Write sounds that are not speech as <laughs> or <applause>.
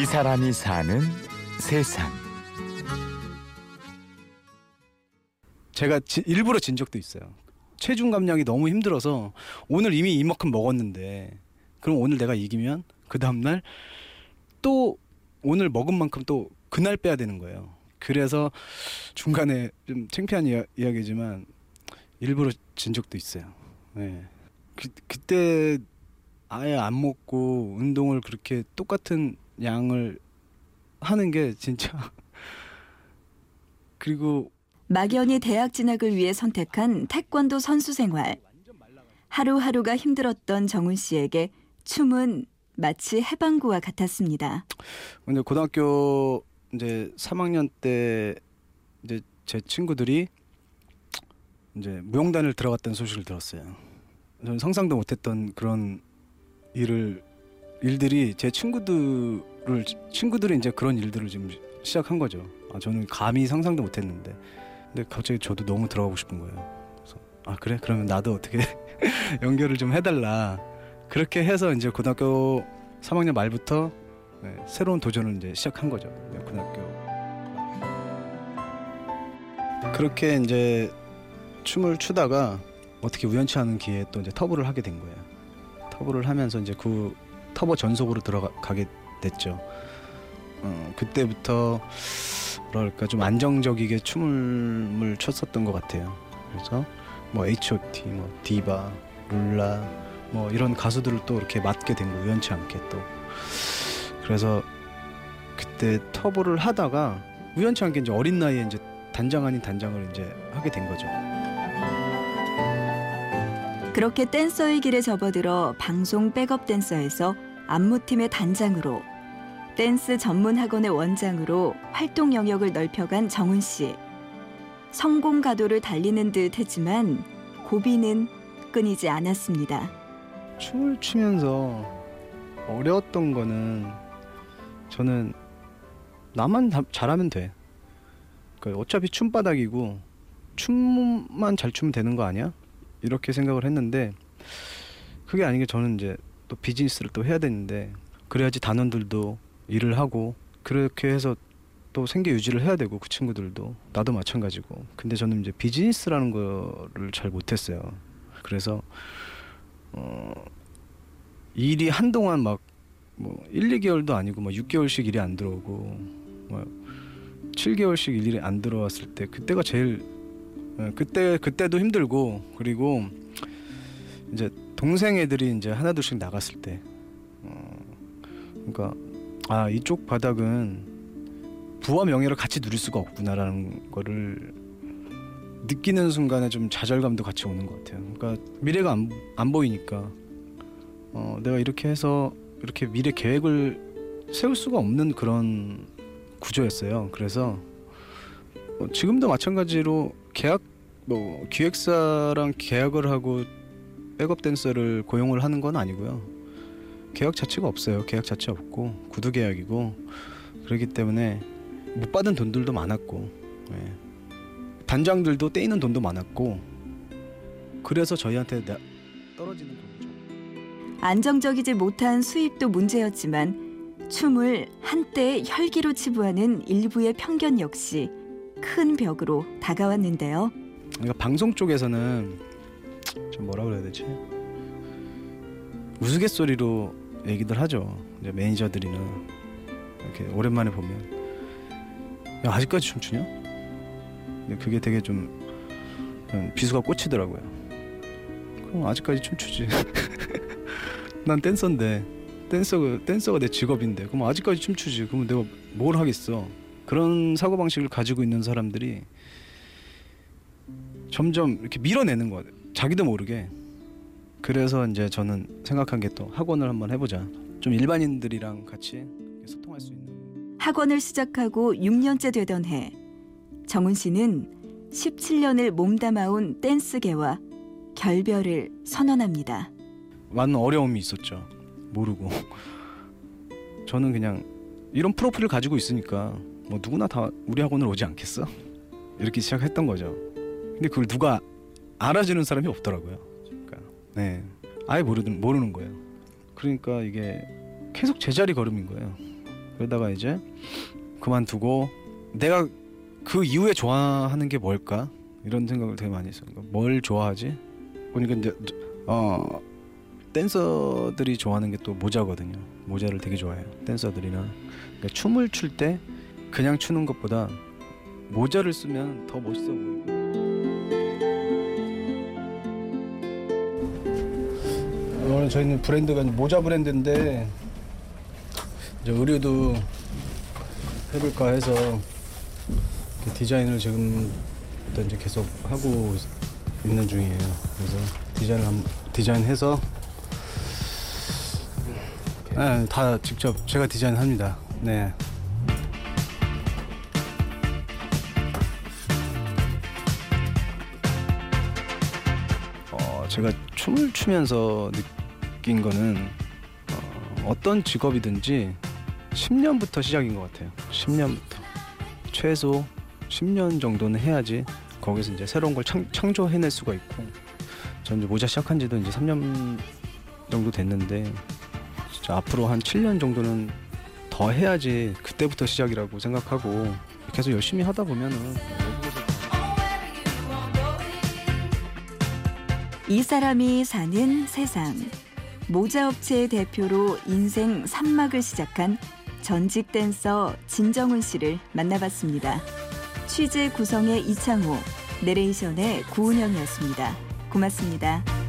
이 사람이 사는 세상. 제가 지- 일부러 진 적도 있어요. 체중 감량이 너무 힘들어서 오늘 이미 이만큼 먹었는데 그럼 오늘 내가 이기면 그 다음날 또 오늘 먹은 만큼 또 그날 빼야 되는 거예요. 그래서 중간에 좀 창피한 이야, 이야기지만 일부러 진 적도 있어요. 네. 그, 그때 아예 안 먹고 운동을 그렇게 똑같은 양을 하는 게 진짜 <laughs> 그리고 막연히 대학 진학을 위해 선택한 태권도 선수 생활. 하루하루가 힘들었던 정훈 씨에게 춤은 마치 해방구와 같았습니다. 근데 고등학교 이제 3학년 때 이제 제 친구들이 이제 무용단을 들어갔다는 소식을 들었어요. 저는 상상도 못했던 그런 일을 일들이 제 친구들을 친구들이 이제 그런 일들을 지금 시작한 거죠. 아, 저는 감히 상상도 못했는데, 근데 갑자기 저도 너무 들어가고 싶은 거예요. 그래서 아 그래 그러면 나도 어떻게 <laughs> 연결을 좀 해달라. 그렇게 해서 이제 고등학교 3학년 말부터 네, 새로운 도전을 이제 시작한 거죠. 네, 고등학교. 그렇게 이제 춤을 추다가 어떻게 우연치 않은 기회에 또 이제 터보를 하게 된 거예요. 터보를 하면서 이제 그 터보 전속으로 들어가게 됐죠. 어, 그때부터 뭐랄까 좀 안정적이게 춤을 췄었던 것 같아요. 그래서 뭐 H.O.T, 뭐 디바, 룰라 뭐 이런 가수들을 또 이렇게 맡게 된 거 우연치 않게 또 그래서 그때 터보를 하다가 우연치 않게 이제 어린 나이에 이제 단장 아닌 단장을 이제 하게 된 거죠. 그렇게 댄서의 길에 접어들어 방송 백업 댄서에서 안무팀의 단장으로 댄스 전문 학원의 원장으로 활동 영역을 넓혀간 정훈 씨. 성공 가도를 달리는 듯 했지만 고비는 끊이지 않았습니다. 춤을 추면서 어려웠던 거는 저는 나만 다- 잘하면 돼. 그러니까 어차피 춤바닥이고 춤만 잘 추면 되는 거 아니야? 이렇게 생각을 했는데 그게 아닌 게 저는 이제 또 비즈니스를 또 해야 되는데 그래야지 단원들도 일을 하고 그렇게 해서 또 생계 유지를 해야 되고 그 친구들도 나도 마찬가지고 근데 저는 이제 비즈니스라는 거를 잘 못했어요. 그래서 어 일이 한동안 막 뭐 1, 2개월도 아니고 막 6개월씩 일이 안 들어오고 뭐 7개월씩 일이 안 들어왔을 때 그때가 제일 어, 그때 그때도 힘들고 그리고 이제 동생 애들이 이제 하나둘씩 나갔을 때 어, 그러니까 아 이쪽 바닥은 부와 명예를 같이 누릴 수가 없구나라는 거를 느끼는 순간에 좀 좌절감도 같이 오는 것 같아요. 그러니까 미래가 안, 안 보이니까 어, 내가 이렇게 해서 이렇게 미래 계획을 세울 수가 없는 그런 구조였어요. 그래서 어, 지금도 마찬가지로 계약 뭐 기획사랑 계약을 하고 백업 댄서를 고용을 하는 건 아니고요. 계약 자체가 없어요. 계약 자체 없고 구두 계약이고 그렇기 때문에 못 받은 돈들도 많았고 예. 단장들도 떼이는 돈도 많았고 그래서 저희한테 나- 떨어지는 돈이죠. 안정적이지 못한 수입도 문제였지만 춤을 한때 혈기로 치부하는 일부의 편견 역시 큰 벽으로 다가왔는데요. 그러니까 방송 쪽에서는 좀 뭐라 그래야 되지? 우스갯소리로 얘기들 하죠. 이제 매니저들이나 이렇게 오랜만에 보면 야 아직까지 춤추냐? 근데 그게 되게 좀 그냥 비수가 꽂히더라고요. 그럼 아직까지 춤추지. <laughs> 난 댄서인데 댄서가 댄서가 내 직업인데 그럼 아직까지 춤추지. 그러면 내가 뭘 하겠어? 그런 사고 방식을 가지고 있는 사람들이 점점 이렇게 밀어내는 거예요. 자기도 모르게. 그래서 이제 저는 생각한 게 또 학원을 한번 해보자. 좀 일반인들이랑 같이 소통할 수 있는. 학원을 시작하고 6년째 되던 해 정훈 씨는 17년을 몸담아온 댄스계와 결별을 선언합니다. 많은 어려움이 있었죠. 모르고. 저는 그냥 이런 프로필을 가지고 있으니까 뭐 누구나 다 우리 학원을 오지 않겠어? 이렇게 시작했던 거죠. 근데 그걸 누가 알아주는 사람이 없더라고요. 그러니까 네, 아예 모르는 모르는 거예요. 그러니까 이게 계속 제자리 걸음인 거예요. 그러다가 이제 그만두고 내가 그 이후에 좋아하는 게 뭘까 이런 생각을 되게 많이 했어요. 그러니까 뭘 좋아하지? 보니까 이제 어 댄서들이 좋아하는 게 또 모자거든요. 모자를 되게 좋아해요. 댄서들이나 그러니까 춤을 출 때 그냥 추는 것보다 모자를 쓰면 더 멋있어 보이고. 오늘 저희는 브랜드가 모자 브랜드인데 이제 의류도 해볼까 해서 디자인을 지금부터 이제 계속 하고 있는 중이에요. 그래서 디자인을 한, 디자인해서 네, 다 직접 제가 디자인합니다. 네. 제가 춤을 추면서 느낀 거는 어, 어떤 직업이든지 10년부터 시작인 것 같아요. 10년부터 최소 10년 정도는 해야지 거기서 이제 새로운 걸 창, 창조해낼 수가 있고 전 이제 모자 시작한 지도 이제 3년 정도 됐는데 진짜 앞으로 한 7년 정도는 더 해야지 그때부터 시작이라고 생각하고 계속 열심히 하다 보면은 이 사람이 사는 세상. 모자 업체의 대표로 인생 3막을 시작한 전직 댄서 진정훈 씨를 만나봤습니다. 취재 구성의 이창호, 내레이션의 구은영이었습니다. 고맙습니다.